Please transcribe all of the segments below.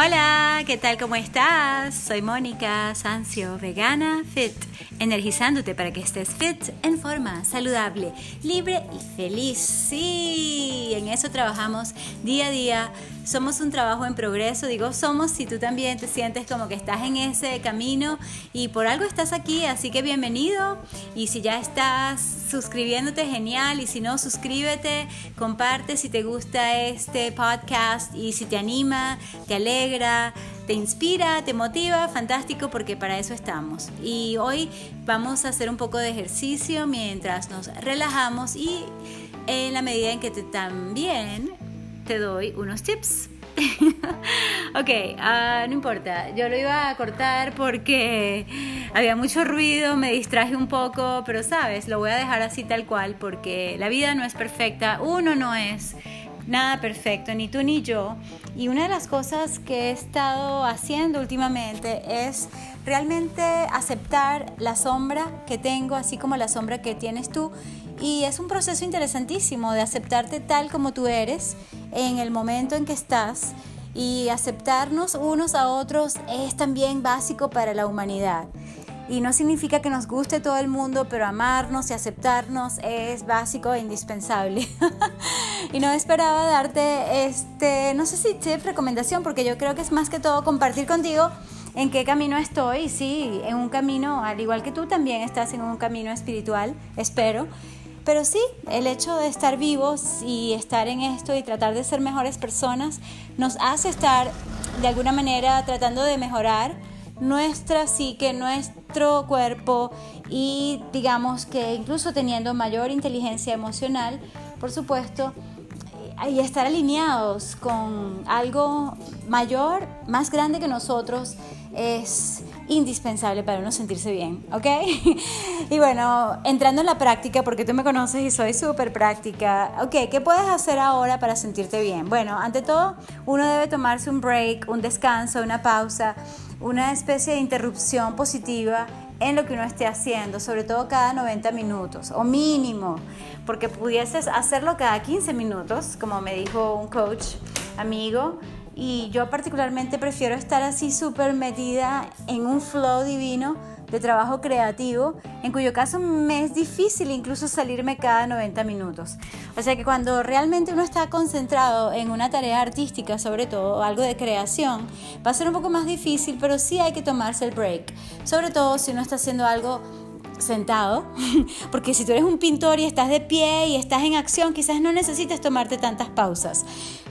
Hola, ¿qué tal? ¿Cómo estás? Soy Mónica Sancio, vegana, fit, energizándote para que estés fit en forma saludable, libre y feliz. Sí, en eso trabajamos día a día. Somos un trabajo en progreso, digo somos si tú también te sientes como que estás en ese camino y por algo estás aquí, así que bienvenido. Y si ya estás suscribiéndote, genial. Y si no, suscríbete, comparte si te gusta este podcast y si te anima, te alegra, te inspira, te motiva, fantástico porque para eso estamos. Y hoy vamos a hacer un poco de ejercicio mientras nos relajamos y en la medida en que te, también te doy unos tips. ok, uh, no importa, yo lo iba a cortar porque había mucho ruido, me distraje un poco, pero sabes, lo voy a dejar así tal cual porque la vida no es perfecta, uno no es nada perfecto, ni tú ni yo. Y una de las cosas que he estado haciendo últimamente es realmente aceptar la sombra que tengo, así como la sombra que tienes tú. Y es un proceso interesantísimo de aceptarte tal como tú eres en el momento en que estás. Y aceptarnos unos a otros es también básico para la humanidad. Y no significa que nos guste todo el mundo, pero amarnos y aceptarnos es básico e indispensable. y no esperaba darte, este, no sé si tip, recomendación, porque yo creo que es más que todo compartir contigo en qué camino estoy. Sí, en un camino, al igual que tú también estás en un camino espiritual, espero. Pero sí, el hecho de estar vivos y estar en esto y tratar de ser mejores personas nos hace estar de alguna manera tratando de mejorar nuestra psique, nuestro cuerpo y digamos que incluso teniendo mayor inteligencia emocional, por supuesto, y estar alineados con algo mayor, más grande que nosotros, es indispensable para uno sentirse bien, ¿ok? y bueno, entrando en la práctica, porque tú me conoces y soy súper práctica, ¿ok? ¿Qué puedes hacer ahora para sentirte bien? Bueno, ante todo, uno debe tomarse un break, un descanso, una pausa una especie de interrupción positiva en lo que uno esté haciendo, sobre todo cada 90 minutos o mínimo, porque pudieses hacerlo cada 15 minutos, como me dijo un coach amigo, y yo particularmente prefiero estar así súper metida en un flow divino de trabajo creativo, en cuyo caso me es difícil incluso salirme cada 90 minutos. O sea que cuando realmente uno está concentrado en una tarea artística, sobre todo algo de creación, va a ser un poco más difícil, pero sí hay que tomarse el break. Sobre todo si uno está haciendo algo sentado, porque si tú eres un pintor y estás de pie y estás en acción, quizás no necesites tomarte tantas pausas.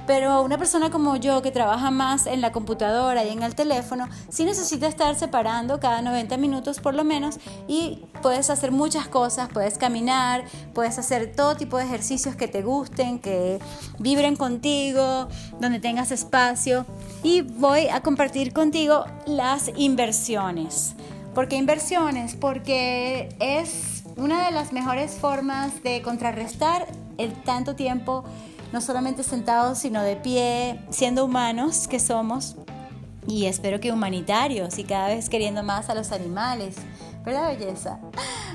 Pero una persona como yo que trabaja más en la computadora y en el teléfono, sí necesita estar separando cada 90 minutos por lo menos y puedes hacer muchas cosas, puedes caminar, puedes hacer todo tipo de ejercicios que te gusten, que vibren contigo, donde tengas espacio. Y voy a compartir contigo las inversiones. ¿Por qué inversiones? Porque es una de las mejores formas de contrarrestar el tanto tiempo no solamente sentados, sino de pie, siendo humanos que somos y espero que humanitarios y cada vez queriendo más a los animales. ¿Verdad, belleza?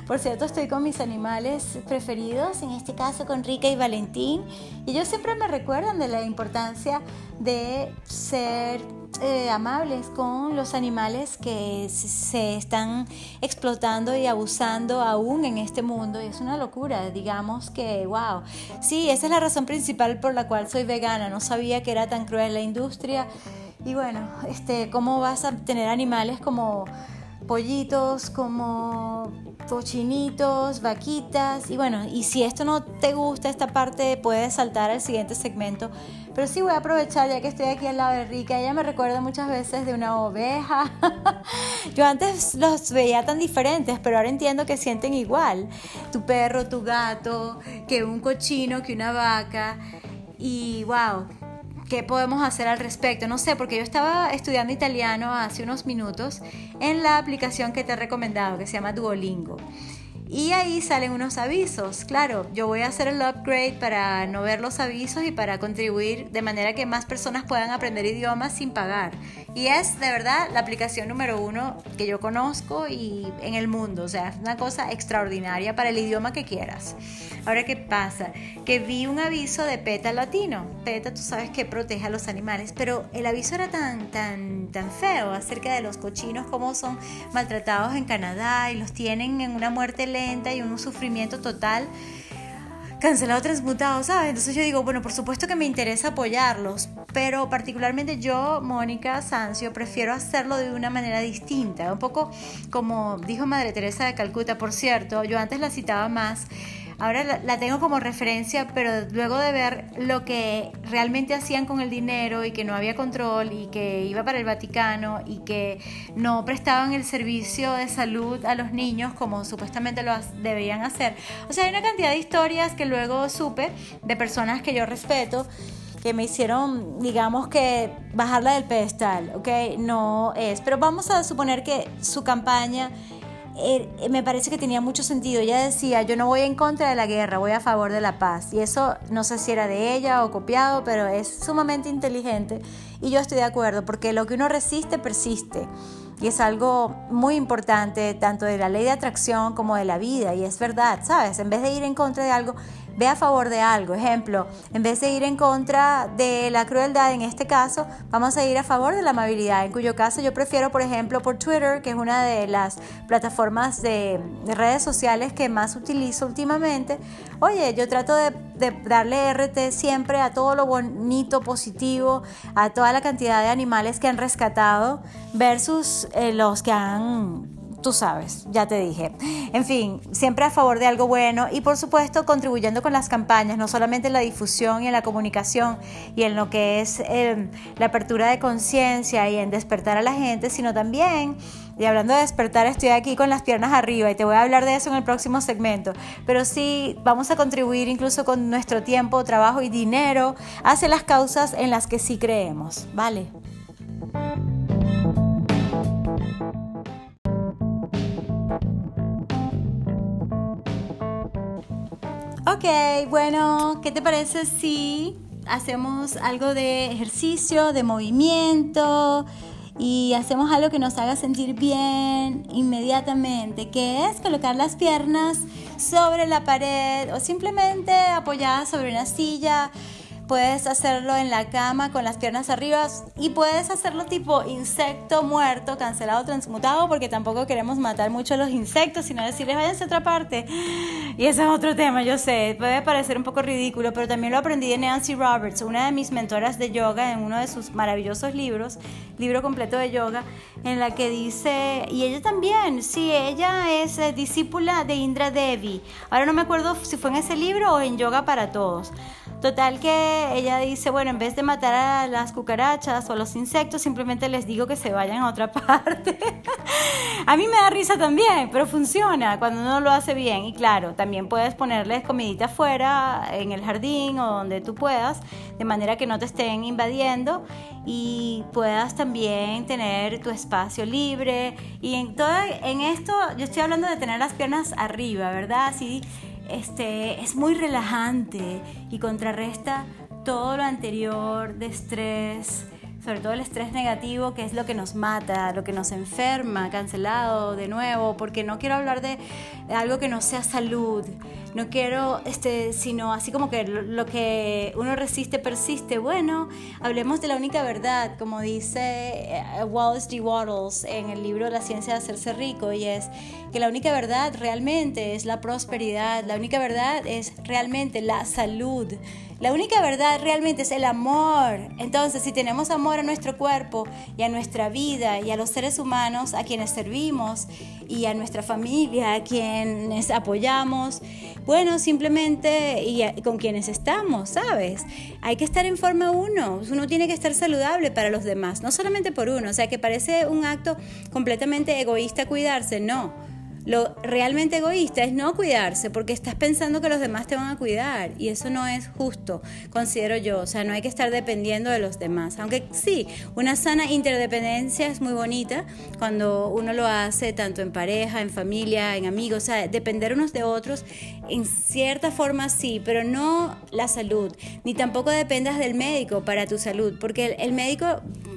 Por cierto, estoy con mis animales preferidos, en este caso con Rica y Valentín, y ellos siempre me recuerdan de la importancia de ser eh, amables con los animales que se están explotando y abusando aún en este mundo. Y es una locura, digamos que, wow. Sí, esa es la razón principal por la cual soy vegana. No sabía que era tan cruel la industria. Y bueno, este, ¿cómo vas a tener animales como pollitos, como cochinitos, vaquitas. Y bueno, y si esto no te gusta, esta parte, puedes saltar al siguiente segmento. Pero sí voy a aprovechar, ya que estoy aquí al lado de Rica. Ella me recuerda muchas veces de una oveja. Yo antes los veía tan diferentes, pero ahora entiendo que sienten igual. Tu perro, tu gato, que un cochino, que una vaca. Y wow, ¿Qué podemos hacer al respecto? No sé, porque yo estaba estudiando italiano hace unos minutos en la aplicación que te he recomendado, que se llama Duolingo. Y ahí salen unos avisos. Claro, yo voy a hacer el upgrade para no ver los avisos y para contribuir de manera que más personas puedan aprender idiomas sin pagar. Y es de verdad la aplicación número uno que yo conozco y en el mundo. O sea, es una cosa extraordinaria para el idioma que quieras. Ahora, ¿qué pasa? Que vi un aviso de PETA Latino. PETA, tú sabes que protege a los animales, pero el aviso era tan, tan, tan feo acerca de los cochinos, cómo son maltratados en Canadá y los tienen en una muerte lenta y un sufrimiento total cancelado transmutado, ¿sabes? Entonces yo digo, bueno, por supuesto que me interesa apoyarlos, pero particularmente yo, Mónica Sancio, prefiero hacerlo de una manera distinta, un poco como dijo Madre Teresa de Calcuta, por cierto, yo antes la citaba más Ahora la, tengo como referencia, pero luego de ver lo que realmente hacían con el dinero y que no había control y que iba para el Vaticano y que no prestaban el servicio de salud a los niños como supuestamente lo debían hacer. O sea, hay una cantidad de historias que luego supe de personas que yo respeto que me hicieron, digamos que, bajarla del pedestal, ¿ok? No es, pero vamos a suponer que su campaña me parece que tenía mucho sentido. Ella decía, yo no voy en contra de la guerra, voy a favor de la paz. Y eso no sé si era de ella o copiado, pero es sumamente inteligente. Y yo estoy de acuerdo, porque lo que uno resiste, persiste. Y es algo muy importante, tanto de la ley de atracción como de la vida. Y es verdad, ¿sabes? En vez de ir en contra de algo, ve a favor de algo. Ejemplo, en vez de ir en contra de la crueldad, en este caso, vamos a ir a favor de la amabilidad, en cuyo caso yo prefiero, por ejemplo, por Twitter, que es una de las plataformas de, redes sociales que más utilizo últimamente. Oye, yo trato de, darle RT siempre a todo lo bonito, positivo, a toda la cantidad de animales que han rescatado versus eh, los que han tú sabes, ya te dije. En fin, siempre a favor de algo bueno y por supuesto contribuyendo con las campañas, no solamente en la difusión y en la comunicación y en lo que es em, la apertura de conciencia y en despertar a la gente, sino también, y hablando de despertar, estoy aquí con las piernas arriba y te voy a hablar de eso en el próximo segmento, pero sí vamos a contribuir incluso con nuestro tiempo, trabajo y dinero hacia las causas en las que sí creemos, ¿vale? Ok, bueno, ¿qué te parece si hacemos algo de ejercicio, de movimiento y hacemos algo que nos haga sentir bien inmediatamente, que es colocar las piernas sobre la pared o simplemente apoyadas sobre una silla puedes hacerlo en la cama con las piernas arriba y puedes hacerlo tipo insecto muerto, cancelado, transmutado, porque tampoco queremos matar mucho a los insectos, sino decirles váyanse a otra parte. Y ese es otro tema, yo sé, puede parecer un poco ridículo, pero también lo aprendí de Nancy Roberts, una de mis mentoras de yoga, en uno de sus maravillosos libros, libro completo de yoga, en la que dice, y ella también, sí, ella es eh, discípula de Indra Devi. Ahora no me acuerdo si fue en ese libro o en Yoga para Todos. Total que ella dice, bueno, en vez de matar a las cucarachas o a los insectos, simplemente les digo que se vayan a otra parte. a mí me da risa también, pero funciona cuando uno lo hace bien. Y claro, también puedes ponerles comidita afuera, en el jardín o donde tú puedas, de manera que no te estén invadiendo y puedas también tener tu espacio libre. Y en, todo, en esto, yo estoy hablando de tener las piernas arriba, ¿verdad? Así este, es muy relajante y contrarresta todo lo anterior de estrés, sobre todo el estrés negativo, que es lo que nos mata, lo que nos enferma, cancelado de nuevo, porque no quiero hablar de, algo que no sea salud, no quiero, este, sino así como que lo, que uno resiste persiste. Bueno, hablemos de la única verdad, como dice eh, Wallace D. Wattles en el libro La ciencia de hacerse rico, y es que la única verdad realmente es la prosperidad, la única verdad es realmente la salud. La única verdad realmente es el amor. Entonces, si tenemos amor a nuestro cuerpo y a nuestra vida y a los seres humanos a quienes servimos y a nuestra familia a quienes apoyamos, bueno, simplemente y con quienes estamos, ¿sabes? Hay que estar en forma uno. Uno tiene que estar saludable para los demás, no solamente por uno. O sea, que parece un acto completamente egoísta cuidarse, no Lo realmente egoísta es no cuidarse porque estás pensando que los demás te van a cuidar y eso no es justo, considero yo. O sea, no hay que estar dependiendo de los demás. Aunque sí, una sana interdependencia es muy bonita cuando uno lo hace tanto en pareja, en familia, en amigos. O sea, depender unos de otros en cierta forma sí, pero no la salud. Ni tampoco dependas del médico para tu salud porque el, médico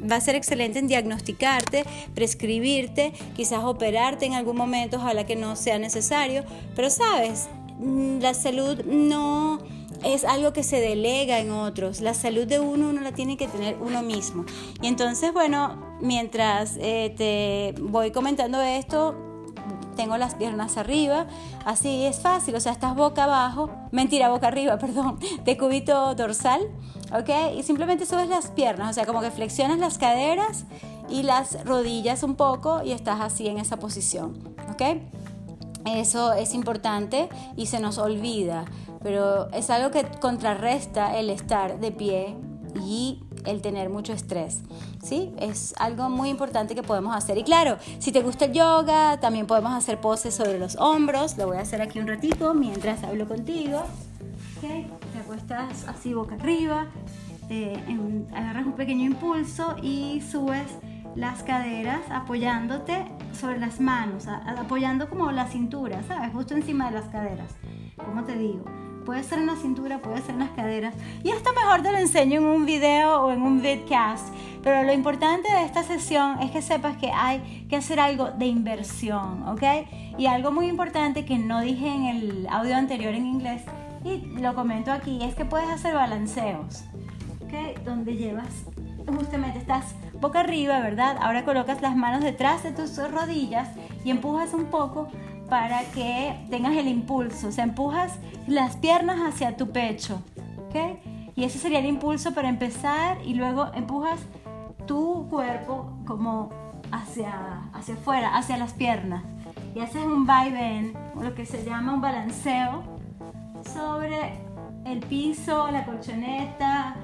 va a ser excelente en diagnosticarte, prescribirte, quizás operarte en algún momento la que no sea necesario, pero sabes, mm, la salud no es algo que se delega en otros. La salud de uno uno la tiene que tener uno mismo. Y entonces, bueno, mientras eh, te voy comentando esto, tengo las piernas arriba, así es fácil, o sea, estás boca abajo, mentira, boca arriba, perdón, de cubito dorsal, ¿ok? Y simplemente subes las piernas, o sea, como que flexionas las caderas y las rodillas un poco y estás así en esa posición, ¿ok? Eso es importante y se nos olvida, pero es algo que contrarresta el estar de pie y el tener mucho estrés. ¿Sí? Es algo muy importante que podemos hacer. Y claro, si te gusta el yoga, también podemos hacer poses sobre los hombros. Lo voy a hacer aquí un ratito mientras hablo contigo. ¿Okay? Te acuestas así boca arriba, agarras un pequeño impulso y subes las caderas apoyándote sobre las manos, apoyando como la cintura, ¿sabes? Justo encima de las caderas. ¿Cómo te digo? Puede ser en la cintura, puede ser en las caderas. Y esto mejor te lo enseño en un video o en un vidcast. Pero lo importante de esta sesión es que sepas que hay que hacer algo de inversión, ¿ok? Y algo muy importante que no dije en el audio anterior en inglés y lo comento aquí es que puedes hacer balanceos, ¿ok? Donde llevas, justamente estás boca arriba, ¿verdad? Ahora colocas las manos detrás de tus rodillas y empujas un poco para que tengas el impulso. O sea, empujas las piernas hacia tu pecho, ¿ok? Y ese sería el impulso para empezar y luego empujas tu cuerpo como hacia, hacia afuera, hacia las piernas. Y haces un vaivén, lo que se llama un balanceo sobre el piso, la colchoneta,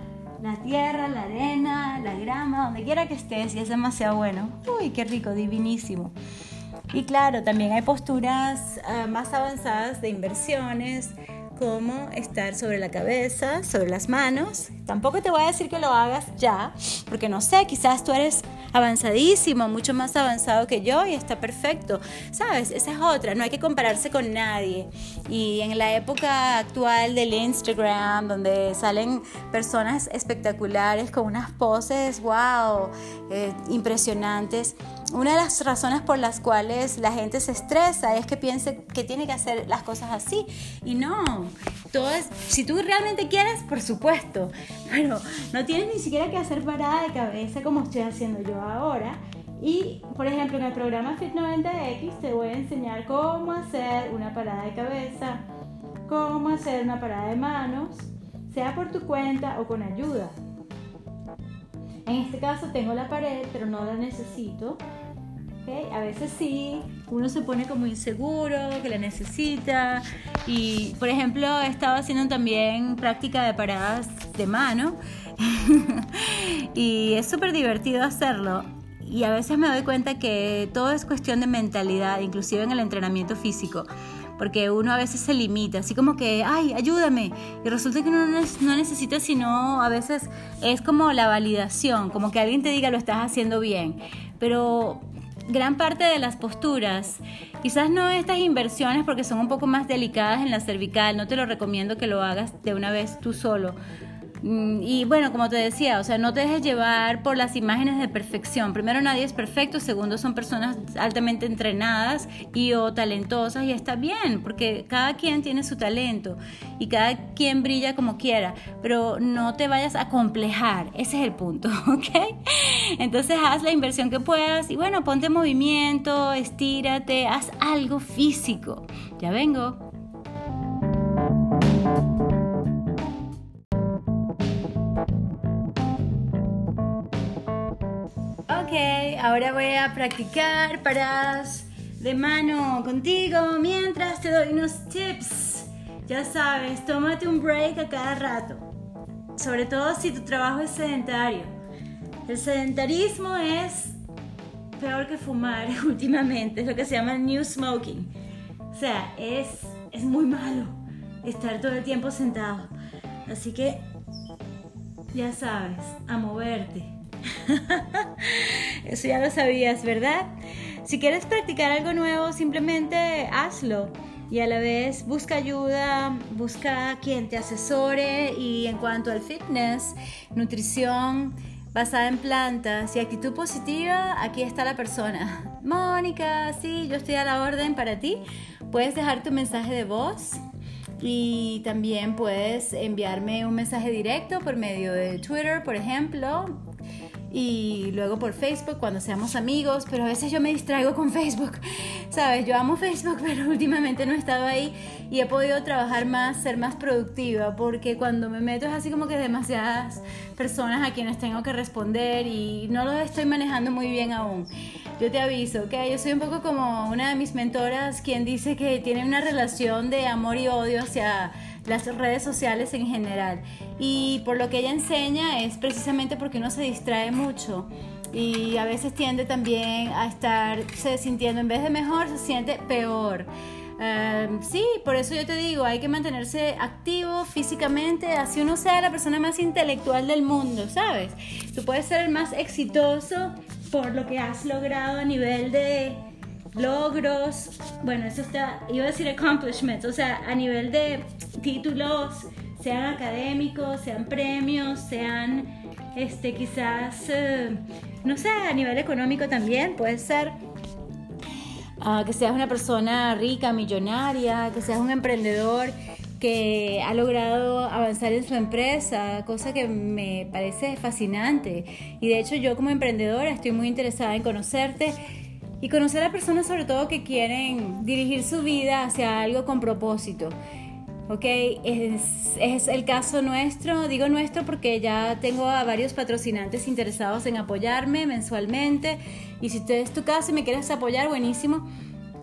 la tierra, la arena, la grama, donde quiera que estés y es demasiado bueno. Uy, qué rico, divinísimo. Y claro, también hay posturas ah, más avanzadas de inversiones, como estar sobre la cabeza, sobre las manos. Tampoco te voy a decir que lo hagas ya, porque no sé, quizás tú eres avanzadísimo, mucho más avanzado que yo y está perfecto. ¿Sabes? Esa es otra, no hay que compararse con nadie. Y en la época actual del Instagram, donde salen personas espectaculares con unas poses, wow, eh, impresionantes una de las razones por las cuales la gente se estresa es que piense que tiene que hacer las cosas así. Y no, todo es, si tú realmente quieres, por supuesto, pero no tienes ni siquiera que hacer parada de cabeza como estoy haciendo yo ahora. Y, por ejemplo, en el programa Fit 90X te voy a enseñar cómo hacer una parada de cabeza, cómo hacer una parada de manos, sea por tu cuenta o con ayuda. En este caso tengo la pared, pero no la necesito. A veces sí, uno se pone como inseguro, que la necesita. Y, por ejemplo, he estado haciendo también práctica de paradas de mano. y es súper divertido hacerlo. Y a veces me doy cuenta que todo es cuestión de mentalidad, inclusive en el entrenamiento físico porque uno a veces se limita, así como que, ay, ayúdame. Y resulta que uno no necesita sino, a veces es como la validación, como que alguien te diga lo estás haciendo bien. Pero gran parte de las posturas, quizás no estas inversiones porque son un poco más delicadas en la cervical, no te lo recomiendo que lo hagas de una vez tú solo, y bueno, como te decía, o sea, no te dejes llevar por las imágenes de perfección. Primero, nadie es perfecto. Segundo, son personas altamente entrenadas y o talentosas y está bien, porque cada quien tiene su talento y cada quien brilla como quiera. Pero no te vayas a complejar. Ese es el punto, ¿ok? Entonces, haz la inversión que puedas y bueno, ponte en movimiento, estírate, haz algo físico. Ya vengo. Ahora voy a practicar paradas de mano contigo mientras te doy unos tips. Ya sabes, tómate un break a cada rato. Sobre todo si tu trabajo es sedentario. El sedentarismo es peor que fumar últimamente, es lo que se llama new smoking. O sea, es, es muy malo estar todo el tiempo sentado. Así que, ya sabes, a moverte. Eso ya lo sabías, ¿verdad? Si quieres practicar algo nuevo, simplemente hazlo y a la vez busca ayuda, busca quien te asesore y en cuanto al fitness, nutrición basada en plantas y actitud positiva, aquí está la persona. Mónica, sí, yo estoy a la orden para ti. Puedes dejar tu mensaje de voz y también puedes enviarme un mensaje directo por medio de Twitter, por ejemplo, y luego por Facebook cuando seamos amigos, pero a veces yo me distraigo con Facebook, ¿sabes? Yo amo Facebook, pero últimamente no he estado ahí y he podido trabajar más, ser más productiva, porque cuando me meto es así como que demasiadas personas a quienes tengo que responder y no lo estoy manejando muy bien aún. Yo te aviso, que yo soy un poco como una de mis mentoras quien dice que tiene una relación de amor y odio hacia las redes sociales en general. Y por lo que ella enseña es precisamente porque uno se distrae mucho y a veces tiende también a estarse sintiendo, en vez de mejor, se siente peor. Em, sí, por eso yo te digo, hay que mantenerse activo físicamente, así uno sea la persona más intelectual del mundo, ¿sabes? Tú puedes ser el más exitoso por lo que has logrado a nivel de logros, bueno, eso está, iba a decir accomplishments, o sea, a nivel de títulos, sean académicos, sean premios, sean, este, quizás, eh, no sé, a nivel económico también, puede ser. Ah, que seas una persona rica, millonaria, que seas un emprendedor que ha logrado avanzar en su empresa, cosa que me parece fascinante. Y de hecho yo como emprendedora estoy muy interesada en conocerte y conocer a personas sobre todo que quieren dirigir su vida hacia algo con propósito. ¿ok? Es, el caso nuestro, digo nuestro porque ya tengo a varios patrocinantes interesados en apoyarme mensualmente y si este es tu caso y me quieres apoyar, buenísimo.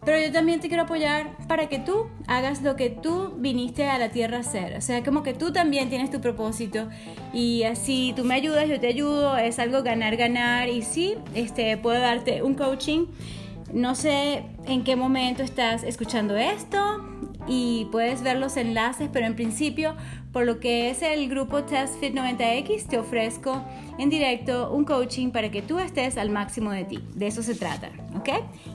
Pero yo también te quiero apoyar para que tú hagas lo que tú viniste a la tierra a hacer. O sea, como que tú también tienes tu propósito. Y así tú me ayudas, yo te ayudo. Es algo ganar, ganar. Y sí, este, puedo darte un coaching. No sé en qué momento estás escuchando esto y puedes ver los enlaces, pero en principio, por lo que es el grupo Test Fit 90X, te ofrezco en directo un coaching para que tú estés al máximo de ti. De eso se trata, ¿ok?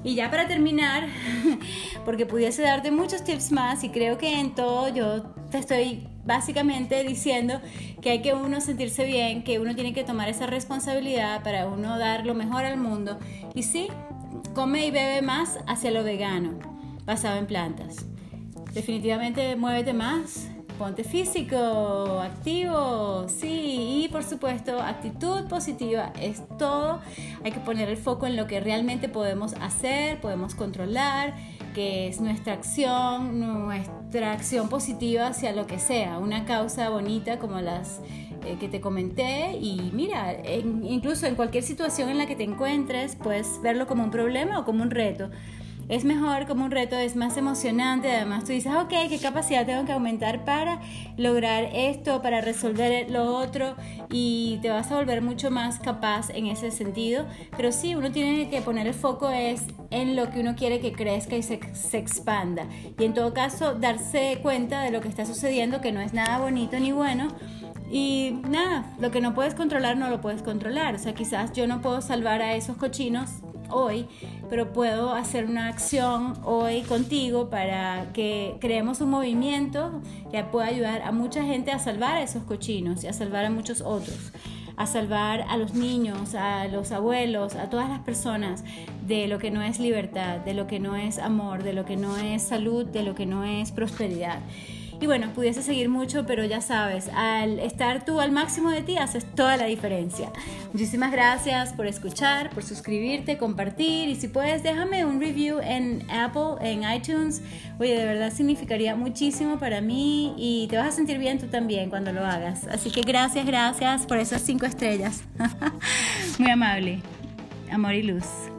Y ya para terminar, porque pudiese darte muchos tips más y creo que en todo yo te estoy básicamente diciendo que hay que uno sentirse bien, que uno tiene que tomar esa responsabilidad para uno dar lo mejor al mundo. Y sí, come y bebe más hacia lo vegano, basado en plantas definitivamente muévete más, ponte físico, activo, sí, y por supuesto actitud positiva es todo. Hay que poner el foco en lo que realmente podemos hacer, podemos controlar, que es nuestra acción, nuestra acción positiva hacia lo que sea, una causa bonita como las eh, que te comenté. Y mira, incluso en cualquier situación en la que te encuentres, puedes verlo como un problema o como un reto es mejor como un reto, es más emocionante, además tú dices, ok, ¿qué capacidad tengo que aumentar para lograr esto, para resolver lo otro? Y te vas a volver mucho más capaz en ese sentido. Pero sí, uno tiene que poner el foco es en lo que uno quiere que crezca y se, se expanda. Y en todo caso, darse cuenta de lo que está sucediendo, que no es nada bonito ni bueno. Y nada, lo que no puedes controlar no lo puedes controlar. O sea, quizás yo no puedo salvar a esos cochinos hoy, pero puedo hacer una acción hoy contigo para que creemos un movimiento que pueda ayudar a mucha gente a salvar a esos cochinos y a salvar a muchos otros a salvar a los niños, a los abuelos, a todas las personas de lo que no es libertad, de lo que no es amor, de lo que no es salud, de lo que no es prosperidad. Y bueno, pudiese seguir mucho, pero ya sabes, al estar tú al máximo de ti haces toda la diferencia. Muchísimas gracias por escuchar, por suscribirte, compartir y si puedes déjame un review en Apple, en iTunes. Oye, de verdad significaría muchísimo para mí y te vas a sentir bien tú también cuando lo hagas. Así que gracias, gracias por esas cinco estrellas. Muy amable. Amor y luz.